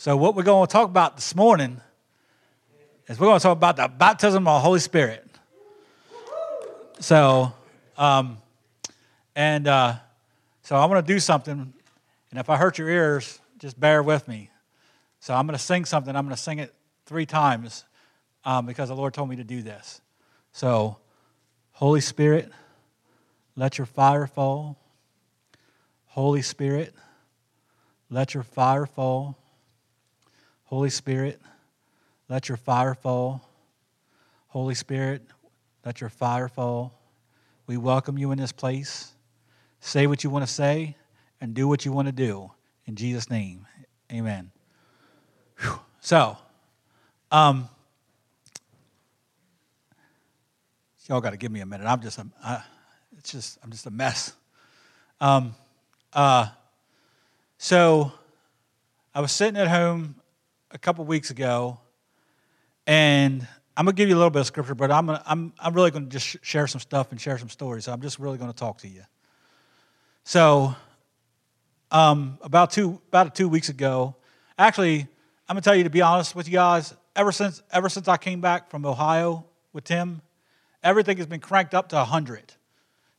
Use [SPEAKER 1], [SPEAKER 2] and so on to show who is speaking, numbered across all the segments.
[SPEAKER 1] So, what we're going to talk about this morning is we're going to talk about the baptism of the Holy Spirit. So, um, and uh, so I'm going to do something, and if I hurt your ears, just bear with me. So, I'm going to sing something. I'm going to sing it three times um, because the Lord told me to do this. So, Holy Spirit, let your fire fall. Holy Spirit, let your fire fall. Holy Spirit, let your fire fall. Holy Spirit, let your fire fall. We welcome you in this place. Say what you want to say and do what you want to do. In Jesus' name, amen. Whew. So, um, y'all got to give me a minute. I'm just, a, I, it's just, I'm just a mess. Um, uh, so, I was sitting at home a couple weeks ago, and I'm gonna give you a little bit of scripture, but I'm gonna, I'm I'm really gonna just share some stuff and share some stories. So I'm just really gonna talk to you. So, um, about two about two weeks ago, actually, I'm gonna tell you to be honest with you guys. Ever since ever since I came back from Ohio with Tim, everything has been cranked up to hundred,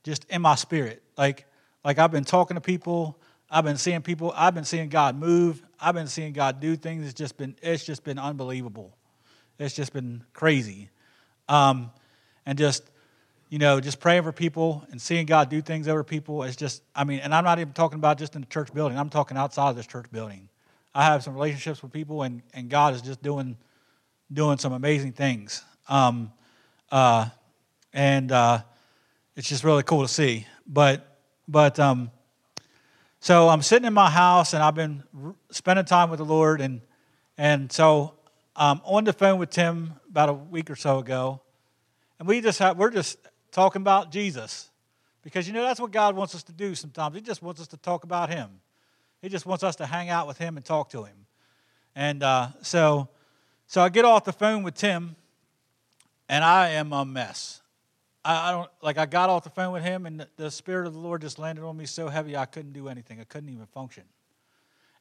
[SPEAKER 1] just in my spirit. Like like I've been talking to people, I've been seeing people, I've been seeing God move, I've been seeing God do things. It's just been it's just been unbelievable. It's just been crazy. Um, and just, you know, just praying for people and seeing God do things over people. It's just, I mean, and I'm not even talking about just in the church building. I'm talking outside of this church building. I have some relationships with people, and, and God is just doing doing some amazing things. Um, uh, and uh, it's just really cool to see. But but um, so I'm sitting in my house, and I've been spending time with the Lord, and and so I'm on the phone with Tim about a week or so ago, and we just have, we're just talking about Jesus because you know that's what God wants us to do sometimes. He just wants us to talk about Him. He just wants us to hang out with Him and talk to Him. And uh, so, so I get off the phone with Tim, and I am a mess. I, I don't like. I got off the phone with him, and the, Spirit of the Lord just landed on me so heavy I couldn't do anything. I couldn't even function.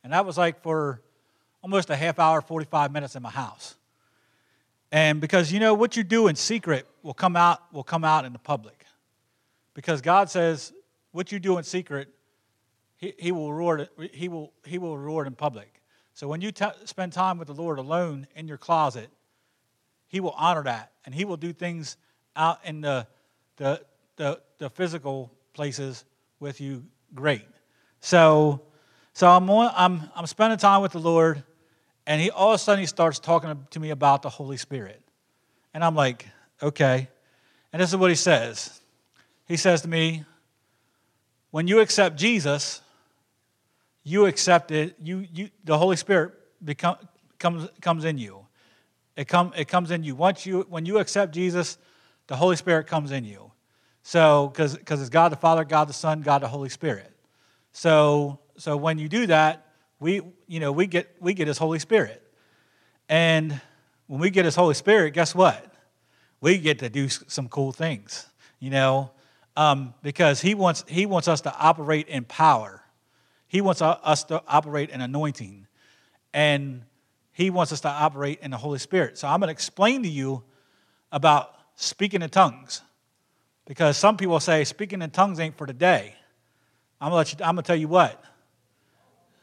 [SPEAKER 1] And that was like for almost a half hour, 45 minutes in my house. And because you know what you do in secret will come out will come out in the public. Because God says what you do in secret, he, he will reward it, he will he will reward in public. So when you t- spend time with the Lord alone in your closet, he will honor that and he will do things out in the the the, the physical places with you great. So so I'm on, I'm I'm spending time with the Lord and he all of a sudden he starts talking to me about the Holy Spirit. And I'm like, okay. And this is what he says. He says to me, when you accept Jesus, you accept it, you, you the Holy Spirit become, comes, comes in you. It, come, it comes in you. Once you when you accept Jesus, the Holy Spirit comes in you. So, because it's God the Father, God the Son, God the Holy Spirit. So, so when you do that, we, you know, we get, we get His Holy Spirit. And when we get His Holy Spirit, guess what? We get to do some cool things, you know, um, because he wants, he wants us to operate in power. He wants us to operate in anointing. And He wants us to operate in the Holy Spirit. So I'm going to explain to you about speaking in tongues. Because some people say speaking in tongues ain't for today. I'm to you, I'm gonna tell you what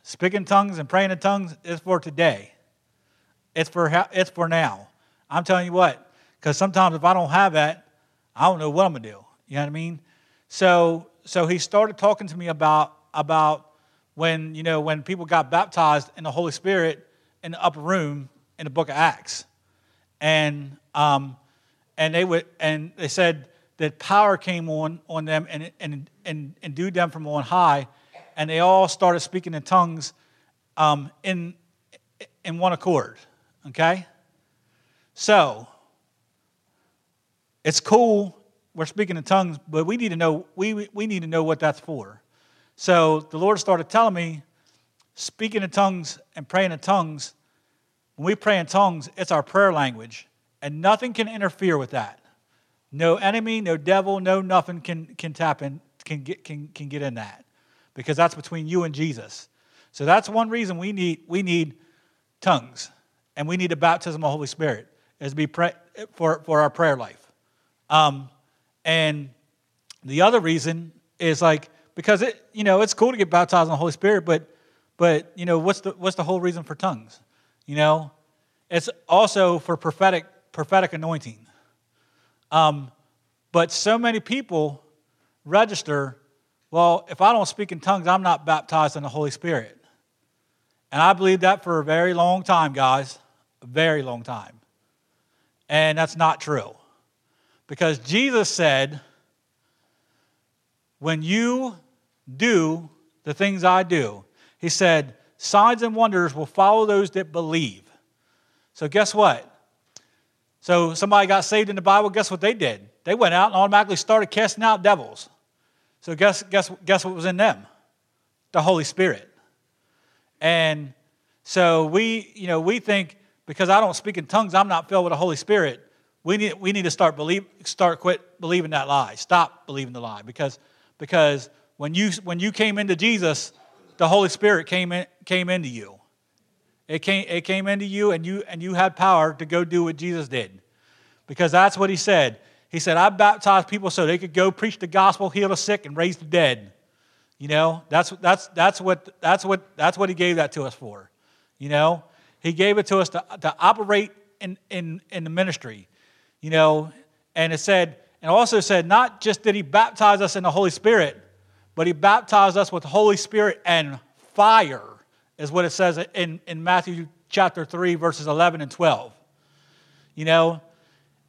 [SPEAKER 1] Speaking in tongues and praying in tongues is for today. It's for, it's for now. I'm telling you what, because sometimes if I don't have that, I don't know what I'm to do. You know what I mean? So, so he started talking to me about, about when, you know, when people got baptized in the Holy Spirit in the upper room in the book of Acts. And, um, and, they, would, and they said that power came on, on them and, and, and, do them from on high and they all started speaking in tongues um, in, in one accord. Okay? So, it's cool we're speaking in tongues, but we need to know, we, we need to know what that's for. So the Lord started telling me, speaking in tongues and praying in tongues, when we pray in tongues, it's our prayer language, and nothing can interfere with that. No enemy, no devil, no nothing can, can tap in, can get, can, can get in that because that's between you and Jesus. So that's one reason we need, we need tongues, and we need the baptism of the Holy Spirit is to be pray, for, for our prayer life. Um, and the other reason is like because it you know it's cool to get baptized in the Holy Spirit, but but you know what's the what's the whole reason for tongues? You know, it's also for prophetic prophetic anointing. Um, but so many people register, well, if I don't speak in tongues, I'm not baptized in the Holy Spirit. And I believe that for a very long time, guys, a very long time. And that's not true. Because Jesus said, when you do the things I do, he said, signs and wonders will follow those that believe. So, guess what? So, somebody got saved in the Bible, guess what they did? They went out and automatically started casting out devils. So, guess, guess, guess what was in them? The Holy Spirit. And so, we, you know, we think because I don't speak in tongues, I'm not filled with the Holy Spirit. We need, we need to start, believe, start quit believing that lie. Stop believing the lie because because when you, when you came into Jesus, the Holy Spirit came, in, came into you. It came, it came into you and, you, and you had power to go do what Jesus did. Because that's what he said. He said, I baptized people so they could go preach the gospel, heal the sick, and raise the dead. You know, that's, that's, that's, what, that's, what, that's what he gave that to us for. You know, he gave it to us to, to operate in, in, in the ministry. You know, and it said, and also said, not just did he baptize us in the Holy Spirit, but he baptized us with the Holy Spirit and fire, is what it says in, in Matthew chapter 3, verses 11 and 12. You know,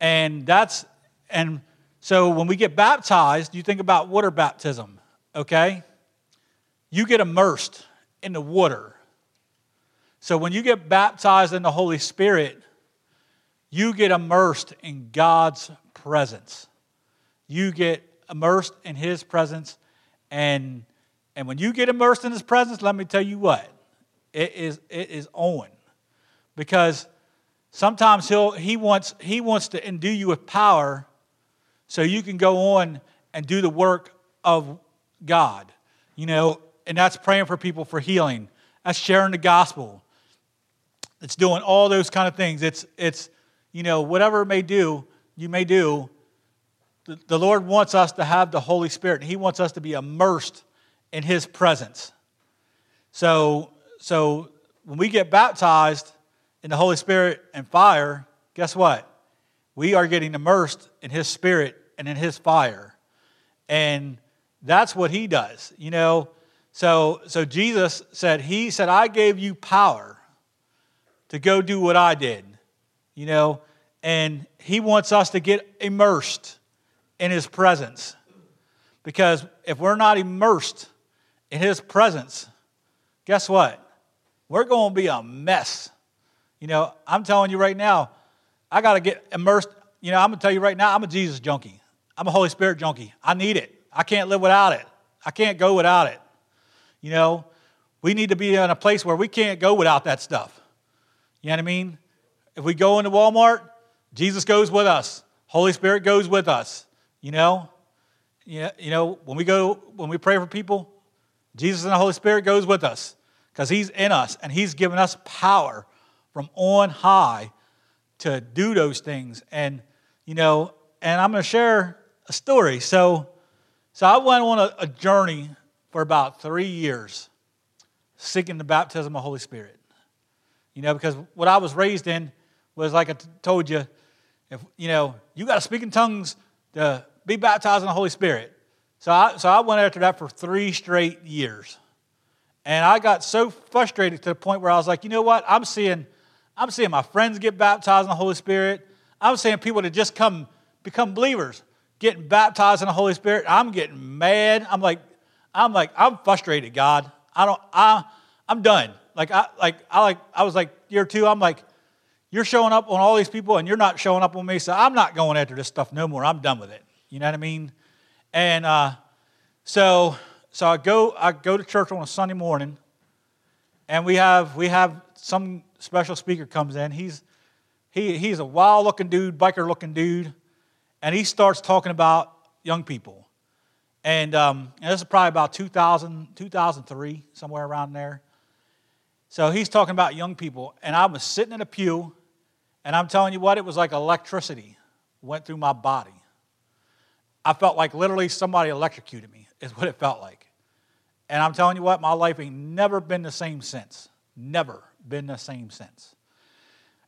[SPEAKER 1] and that's, and so when we get baptized, you think about water baptism, okay? You get immersed in the water. So when you get baptized in the Holy Spirit, you get immersed in God's presence you get immersed in his presence and and when you get immersed in his presence let me tell you what it is it is on. Because sometimes he'll he wants he wants to endue you with power so you can go on and do the work of god you know and that's praying for people for healing. That's sharing the gospel. It's doing all those kind of things. It's it's you know whatever it may do you may do. The Lord wants us to have the Holy Spirit. and He wants us to be immersed in His presence. So, so when we get baptized in the Holy Spirit and fire, guess what? We are getting immersed in His Spirit and in His fire. And that's what He does, you know. So, so Jesus said, He said, I gave you power to go do what I did, you know, and He wants us to get immersed in His presence. Because if we're not immersed in His presence, guess what? We're going to be a mess. You know, I'm telling you right now, I got to get immersed. You know, I'm going to tell you right now, I'm a Jesus junkie. I'm a Holy Spirit junkie. I need it. I can't live without it. I can't go without it. You know, we need to be in a place where we can't go without that stuff. You know what I mean? If we go into Walmart, Jesus goes with us. Holy Spirit goes with us. You know, you know, when we go, when we pray for people, Jesus and the Holy Spirit goes with us because He's in us and He's given us power from on high to do those things. And, you know, and I'm going to share a story. So, so I went on a, a journey for about three years seeking the baptism of the Holy Spirit. You know, because what I was raised in was like I t- told you, if you know, you got to speak in tongues to be baptized in the Holy Spirit. So I, so I went after that for three straight years. And I got so frustrated to the point where I was like, you know what? I'm seeing, I'm seeing my friends get baptized in the Holy Spirit. I'm seeing people that just come become believers getting baptized in the Holy Spirit. I'm getting mad. I'm like, I'm like, I'm frustrated, God. I don't, I, I'm done. Like I, like I like, I was like year two. I'm like, you're showing up on all these people and you're not showing up on me, so I'm not going after this stuff no more. I'm done with it. You know what I mean? And uh, so, so I go, I go to church on a Sunday morning, and we have we have some special speaker comes in. He's he, he's a wild looking dude, biker looking dude, and he starts talking about young people. And, um, and this is probably about 2000, 2003, somewhere around there. So he's talking about young people, and I was sitting in a pew, and I'm telling you what, it was like electricity went through my body. I felt like literally somebody electrocuted me, is what it felt like. And I'm telling you what, my life ain't never been the same since. Never been the same since.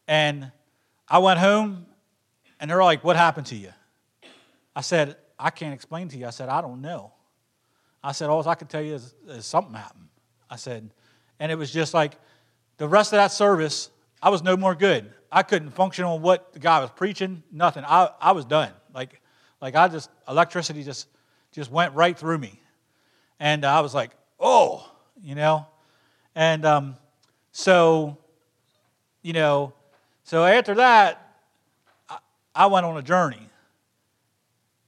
[SPEAKER 1] And I went home, and they're like, What happened to you? I said, I can't explain to you. I said, I don't know. I said, All I can tell you is, is something happened. I said, and it was just like the rest of that service, I was no more good. I couldn't function on what the guy was preaching, nothing. I, I was done. Like, like I just, electricity just, just went right through me. And I was like, oh, you know? And um, so, you know, so after that, I, I went on a journey.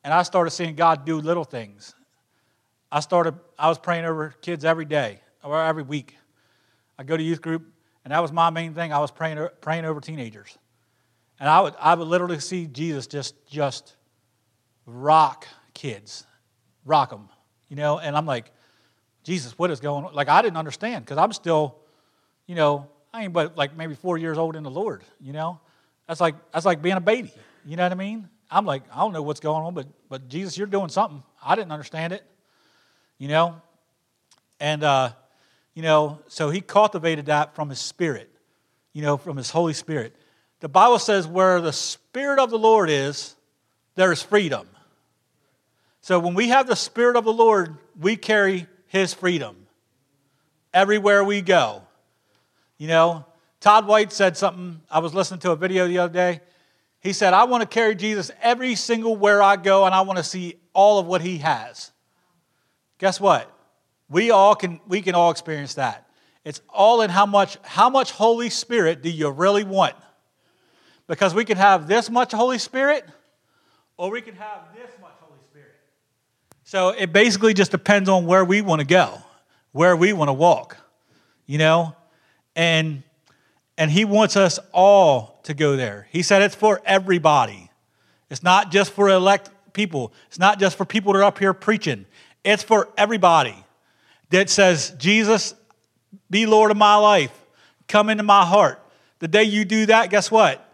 [SPEAKER 1] And I started seeing God do little things. I started, I was praying over kids every day or every week. I go to youth group, and that was my main thing. I was praying, praying over teenagers. And I would, I would literally see Jesus just, just rock kids, rock them, you know? And I'm like, Jesus, what is going on? Like, I didn't understand because I'm still, you know, I ain't but like maybe four years old in the Lord, you know? That's like, that's like being a baby, you know what I mean? I'm like, I don't know what's going on, but, but Jesus, you're doing something. I didn't understand it, you know? And, uh, you know, so he cultivated that from his spirit, you know, from his Holy Spirit. The Bible says, where the Spirit of the Lord is, there is freedom. So when we have the Spirit of the Lord, we carry his freedom everywhere we go. You know, Todd White said something. I was listening to a video the other day. He said, I want to carry Jesus every single where I go, and I want to see all of what he has. Guess what? We all can we can all experience that. It's all in how much how much Holy Spirit do you really want? Because we can have this much Holy Spirit or we can have this. So it basically just depends on where we want to go, where we want to walk. You know? And and he wants us all to go there. He said it's for everybody. It's not just for elect people. It's not just for people that are up here preaching. It's for everybody that says, Jesus, be Lord of my life. Come into my heart. The day you do that, guess what?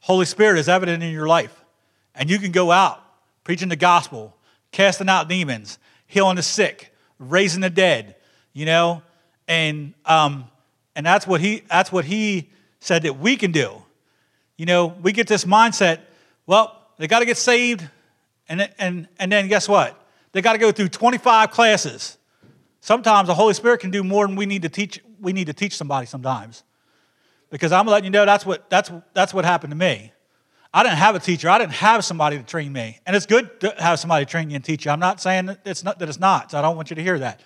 [SPEAKER 1] Holy Spirit is evident in your life. And you can go out preaching the gospel, casting out demons, healing the sick, raising the dead, you know? And um, and that's what he that's what he said that we can do. You know, we get this mindset, well, they got to get saved, and, and, and then guess what? They got to go through 25 classes. Sometimes the Holy Spirit can do more than we need to teach. We need to teach somebody sometimes, because I'm letting you know that's what that's that's what happened to me. I didn't have a teacher. I didn't have somebody to train me, and it's good to have somebody train you and teach you. I'm not saying that it's not that it's not. So I don't want you to hear that.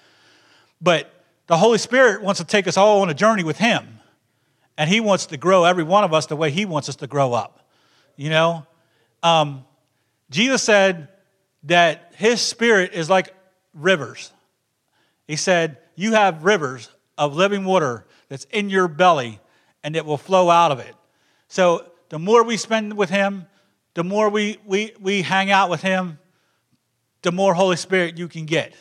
[SPEAKER 1] But the Holy Spirit wants to take us all on a journey with Him, and He wants to grow every one of us the way He wants us to grow up. You know, um, Jesus said that His Spirit is like rivers. He said, You have rivers of living water that's in your belly and it will flow out of it. So the more we spend with Him, the more we, we, we hang out with Him, the more Holy Spirit you can get.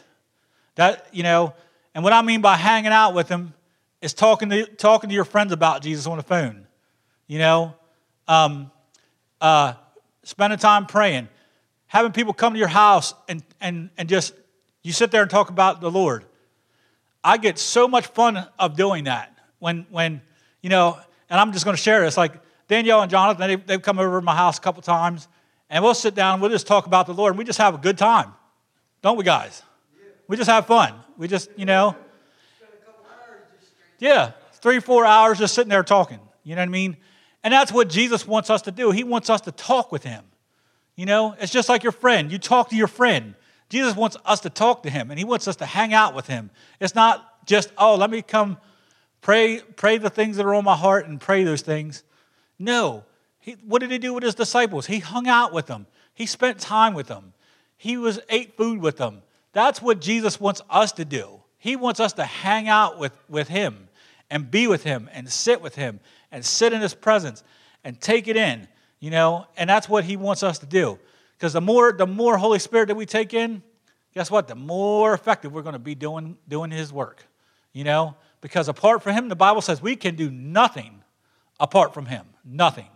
[SPEAKER 1] That, you know, and what I mean by hanging out with Him is talking to, talking to your friends about Jesus on the phone. You know, um, uh, spending time praying, having people come to your house and, and, and just, you sit there and talk about the Lord. I get so much fun of doing that. When, when you know, and I'm just going to share this. Like Danielle and Jonathan, they've, they've come over to my house a couple times, and we'll sit down we'll just talk about the Lord, and we just have a good time. Don't we, guys? We just have fun. We just, you know. Yeah, three, four hours just sitting there talking. You know what I mean? And that's what Jesus wants us to do. He wants us to talk with Him. You know, it's just like your friend. You talk to your friend. Jesus wants us to talk to him and he wants us to hang out with him. It's not just, oh, let me come pray, pray the things that are on my heart and pray those things. No. He, what did he do with his disciples? He hung out with them. He spent time with them. He was ate food with them. That's what Jesus wants us to do. He wants us to hang out with, with him and be with him and sit with him and sit in his presence and take it in, you know, and that's what he wants us to do. Because the more, the more Holy Spirit that we take in, guess what? The more effective we're going to be doing, doing His work. You know, because apart from him, the Bible says we can do nothing apart from him. Nothing.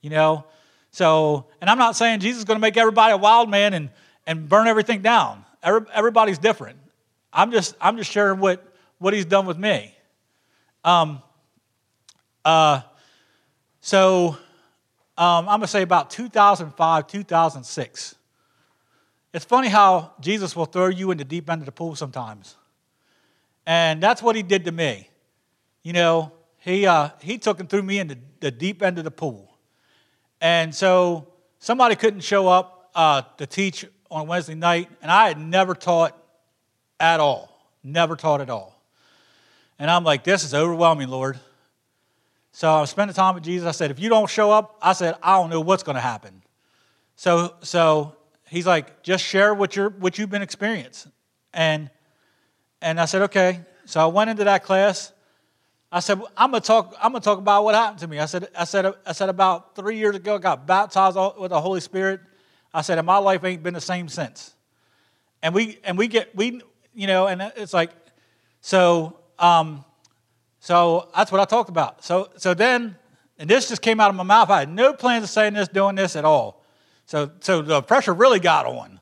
[SPEAKER 1] You know? So, and I'm not saying Jesus is going to make everybody a wild man and, and burn everything down. Every, everybody's different. I'm just, I'm just sharing what, what he's done with me. Um, uh, so, um, I'm going to say about 2005, 2006. It's funny how Jesus will throw you in the deep end of the pool sometimes. And that's what he did to me. You know, he, uh, he took and threw me into the deep end of the pool. And so somebody couldn't show up uh, to teach on Wednesday night, and I had never taught at all. Never taught at all. And I'm like, this is overwhelming, Lord. So I was spending time with Jesus. I said, if you don't show up, I said, I don't know what's going to happen. So, so he's like, just share what, you're, what you've been experiencing. And, and I said, okay. So I went into that class. I said, I'm gonna talk. I'm gonna talk about what happened to me. I said, I said, I said about three years ago, I got baptized with the Holy Spirit. I said, and my life ain't been the same since. And we and we get we you know, and it's like, so um, so that's what I talked about. So so then, and this just came out of my mouth. I had no plans of saying this, doing this at all. So so the pressure really got on.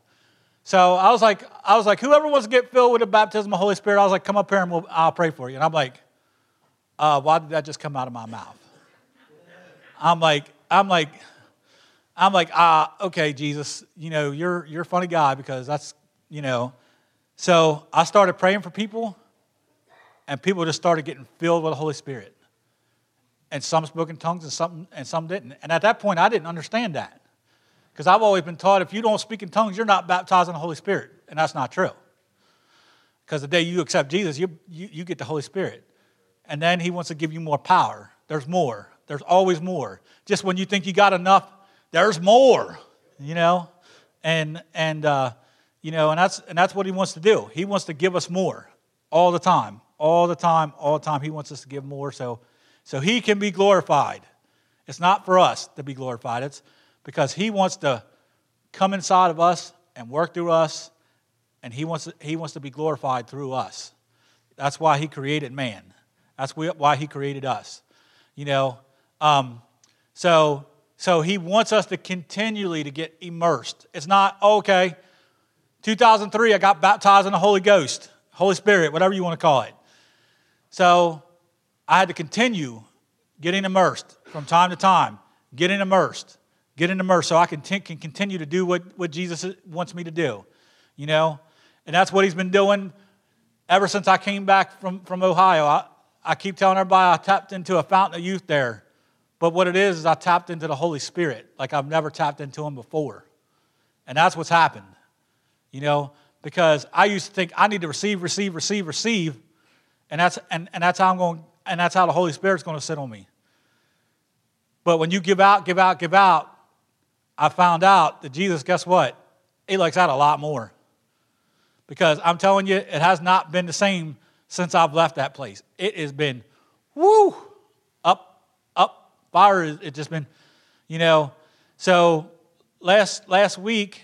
[SPEAKER 1] So I was like, I was like, whoever wants to get filled with the baptism of the Holy Spirit, I was like, come up here and we'll, I'll pray for you. And I'm like uh, why did that just come out of my mouth? I'm like, I'm like, I'm like, ah, okay, Jesus, you know, you're you're a funny guy because that's, you know. So I started praying for people, and people just started getting filled with the Holy Spirit. And some spoke in tongues and some and some didn't. And at that point I didn't understand that. Because I've always been taught if you don't speak in tongues, you're not baptized in the Holy Spirit. And that's not true. Because the day you accept Jesus, you, you, you get the Holy Spirit and then he wants to give you more power. There's more. There's always more. Just when you think you got enough, there's more. You know, and and uh, you know, and that's and that's what he wants to do. He wants to give us more all the time, all the time, all the time. He wants us to give more, so so he can be glorified. It's not for us to be glorified. It's because he wants to come inside of us and work through us, and he wants he wants to be glorified through us. That's why he created man. That's why he created us. You know, um, so so he wants us to continually to get immersed. It's not okay. 2003, I got baptized in the Holy Ghost, Holy Spirit, whatever you want to call it. So I had to continue getting immersed from time to time, getting immersed, getting immersed, so I can, t- can continue to do what, what Jesus wants me to do. You know, and that's what he's been doing ever since I came back from, from Ohio. I, I keep telling everybody I tapped into a fountain of youth there. But what it is, is I tapped into the Holy Spirit like I've never tapped into Him before. And that's what's happened, you know, because I used to think I need to receive, receive, receive, receive. And that's, and, and that's how I'm going, and that's how the Holy Spirit's going to sit on me. But when you give out, give out, give out, I found out that Jesus, guess what? He likes that a lot more. Because I'm telling you, it has not been the same since I've left that place. It has been, woo, up, up, fire. It's just been, you know. So last last week,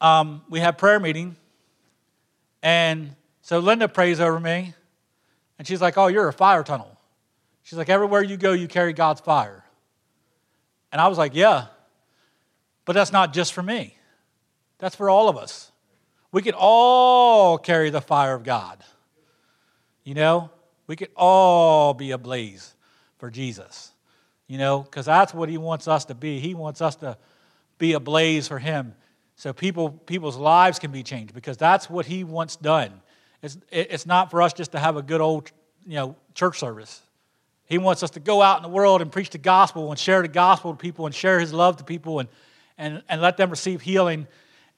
[SPEAKER 1] um, we had prayer meeting, and so Linda prays over me, and she's like, "Oh, you're a fire tunnel." She's like, "Everywhere you go, you carry God's fire." And I was like, "Yeah, but that's not just for me. That's for all of us. We can all carry the fire of God." You know, we could all be ablaze for Jesus. You know, because that's what he wants us to be. He wants us to be ablaze for him so people, people's lives can be changed because that's what he wants done. It's, it's not for us just to have a good old you know, church service. He wants us to go out in the world and preach the gospel and share the gospel to people and share his love to people and, and, and let them receive healing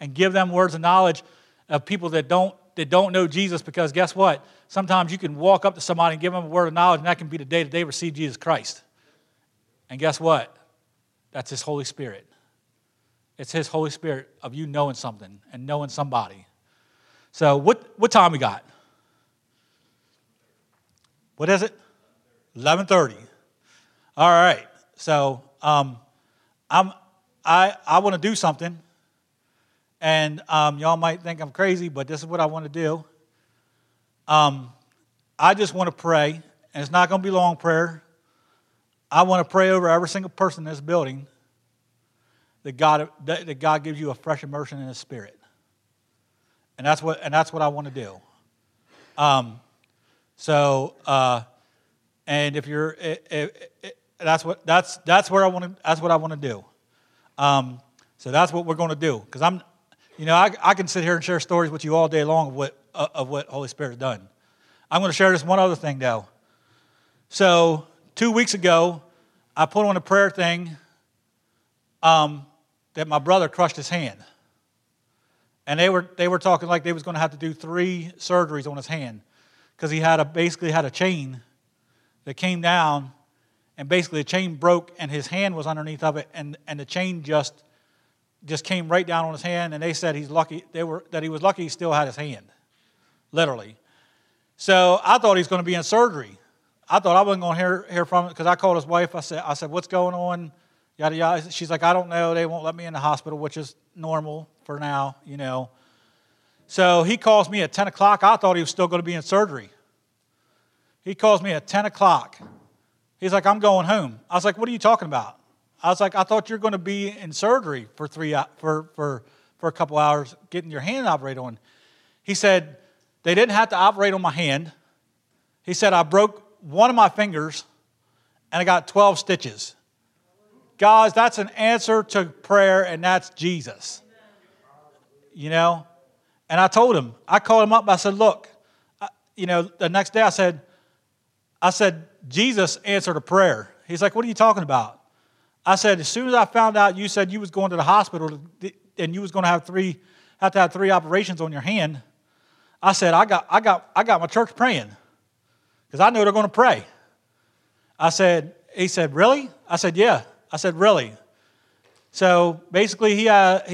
[SPEAKER 1] and give them words of knowledge of people that don't that don't know Jesus because guess what? Sometimes you can walk up to somebody and give them a word of knowledge, and that can be the day that they receive Jesus Christ. And guess what? That's His Holy Spirit. It's His Holy Spirit of you knowing something and knowing somebody. So, what, what time we got? What is it? 11:30. All right. So, um, I'm I I want to do something and um, y'all might think I'm crazy, but this is what I want to do. Um, I just want to pray, and it's not going to be long prayer. I want to pray over every single person in this building that God, that, that God gives you a fresh immersion in His Spirit. And that's what, and that's what I want to do. Um, so, uh, and if you're, it, it, it, that's what that's that's where I want to that's what I want to do. Um, so that's what we're going to do because I'm, you know, I, I can sit here and share stories with you all day long of what uh, of what Holy Spirit has done. I'm going to share this one other thing though. So two weeks ago, I put on a prayer thing um, that my brother crushed his hand, and they were they were talking like they was going to have to do three surgeries on his hand because he had a basically had a chain that came down and basically the chain broke and his hand was underneath of it and, and the chain just just came right down on his hand and they said he's lucky they were that he was lucky he still had his hand literally. So i thought he was going to be in surgery. I thought i wasn't going to hear, hear from him because i called his wife. I said i said what's going on? Yada yada. She's like i don't know. They won't let me in the hospital which is normal for now you know. So he calls me at 10 o'clock. I thought he was still going to be in surgery. He calls me at 10 o'clock. He's like, I'm going home. I was like, What are you talking about? I was like, I thought you were going to be in surgery for three uh, for for for a couple hours getting your hand operated on. He said they didn't have to operate on my hand. He said I broke one of my fingers and I got 12 stitches. Guys, that's an answer to prayer, and that's Jesus. You know? And I told him, I called him up, I said, Look, I, you know, the next day I said, I said, Jesus answered a prayer. He's like, What are you talking about? I said, As soon as I found out you said you was going to the hospital and you was going to have three, have to have three operations on your hand, I said, I got, I got, I got my church praying because I know they're going to pray. I said, he said, really? I said, yeah. I said, really? So basically, he, he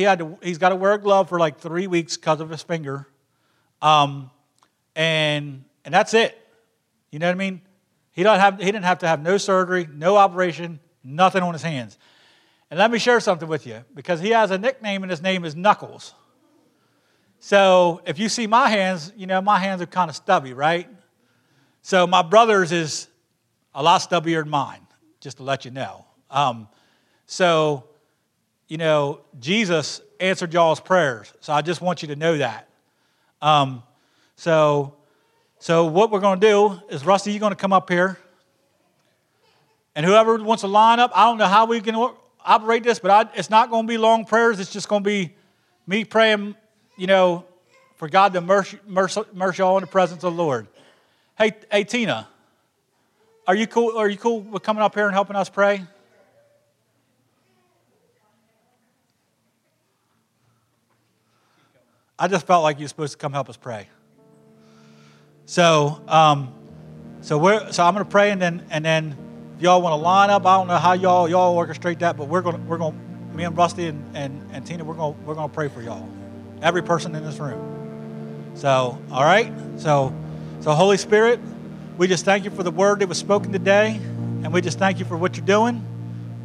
[SPEAKER 1] had to, he's got to wear a glove for like three weeks because of his finger. Um, and, and that's it. You know what I mean? He, don't have, he didn't have to have no surgery, no operation, nothing on his hands. And let me share something with you because he has a nickname and his name is Knuckles. So if you see my hands, you know, my hands are kind of stubby, right? So my brother's is a lot stubbier than mine, just to let you know. Um, so, you know, Jesus answered y'all's prayers. So I just want you to know that. Um, so so what we're going to do is, Rusty, you're going to come up here. And whoever wants to line up, I don't know how we can operate this, but I, it's not going to be long prayers. It's just going to be me praying, you know, for God to immerse, immerse, immerse y'all in the presence of the Lord. Hey, hey, Tina, are you cool? Are you cool with coming up here and helping us pray? I just felt like you're supposed to come help us pray. So, um, so we're so I'm going to pray, and then and then y'all want to line up, I don't know how y'all y'all orchestrate that, but we're to we're gonna me and Rusty and, and, and Tina, we're gonna we're to pray for y'all, every person in this room. So, all right. So, so Holy Spirit, we just thank you for the word that was spoken today, and we just thank you for what you're doing,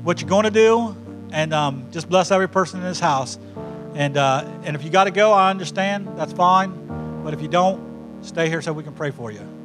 [SPEAKER 1] what you're going to do, and um, just bless every person in this house. And uh, and if you got to go, I understand. That's fine. But if you don't, Stay here so we can pray for you.